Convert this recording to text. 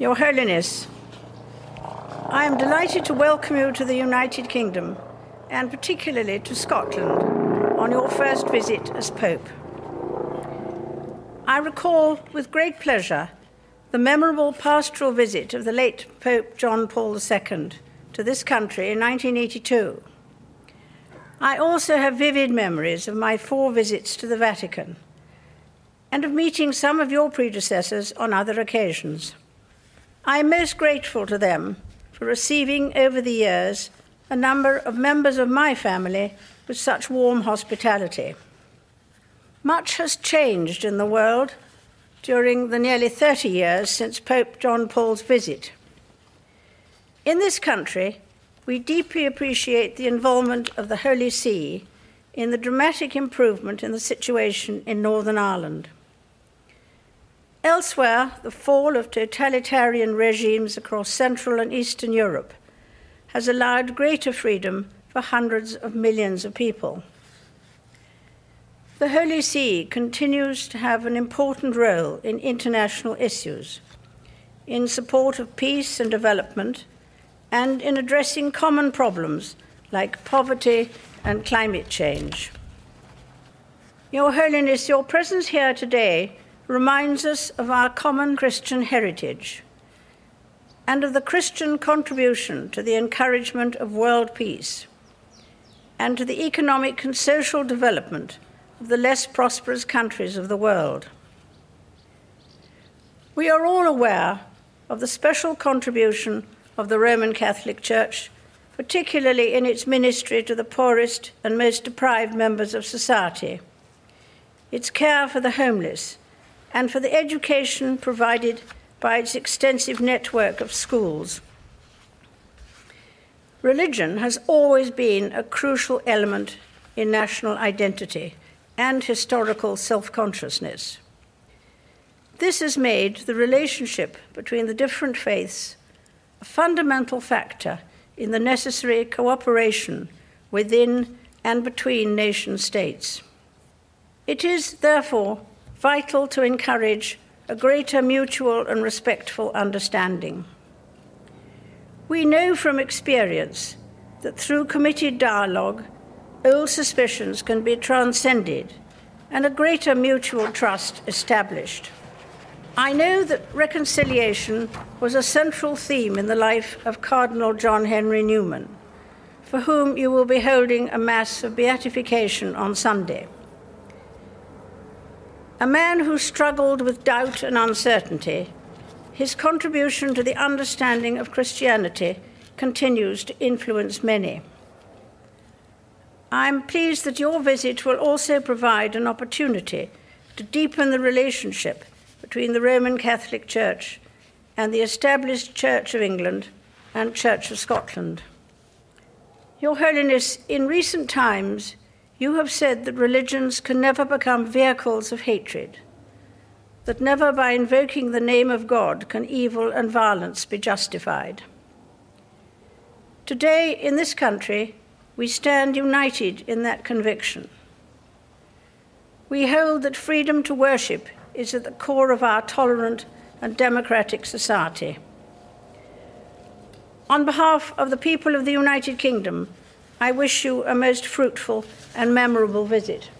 Your Holiness, I am delighted to welcome you to the United Kingdom, and particularly to Scotland, on your first visit as Pope. I recall with great pleasure the memorable pastoral visit of the late Pope John Paul II to this country in 1982. I also have vivid memories of my four visits to the Vatican and of meeting some of your predecessors on other occasions. I am most grateful to them for receiving over the years a number of members of my family with such warm hospitality. Much has changed in the world during the nearly 30 years since Pope John Paul's visit. In this country, we deeply appreciate the involvement of the Holy See in the dramatic improvement in the situation in Northern Ireland. Elsewhere, the fall of totalitarian regimes across Central and Eastern Europe has allowed greater freedom for hundreds of millions of people. The Holy See continues to have an important role in international issues, in support of peace and development, and in addressing common problems like poverty and climate change. Your Holiness, your presence here today reminds us of our common Christian heritage and of the Christian contribution to the encouragement of world peace and to the economic and social development of the less prosperous countries of the world. We are all aware of the special contribution of the Roman Catholic Church, particularly in its ministry to the poorest and most deprived members of society, its care for the homeless, and for the education provided by its extensive network of schools. Religion has always been a crucial element in national identity and historical self consciousness. This has made the relationship between the different faiths a fundamental factor in the necessary cooperation within and between nation states. It is, therefore, vital to encourage a greater mutual and respectful understanding. We know from experience that through committed dialogue, old suspicions can be transcended and a greater mutual trust established. I know that reconciliation was a central theme in the life of Cardinal John Henry Newman, for whom you will be holding a Mass of Beatification on Sunday. A man who struggled with doubt and uncertainty, his contribution to the understanding of Christianity continues to influence many. I'm pleased that your visit will also provide an opportunity to deepen the relationship between the Roman Catholic Church and the established Church of England and Church of Scotland. Your Holiness, in recent times, you have said that religions can never become vehicles of hatred, that never by invoking the name of God can evil and violence be justified. Today, in this country, we stand united in that conviction. We hold that freedom to worship is at the core of our tolerant and democratic society. On behalf of the people of the United Kingdom, I wish you a most fruitful and memorable visit.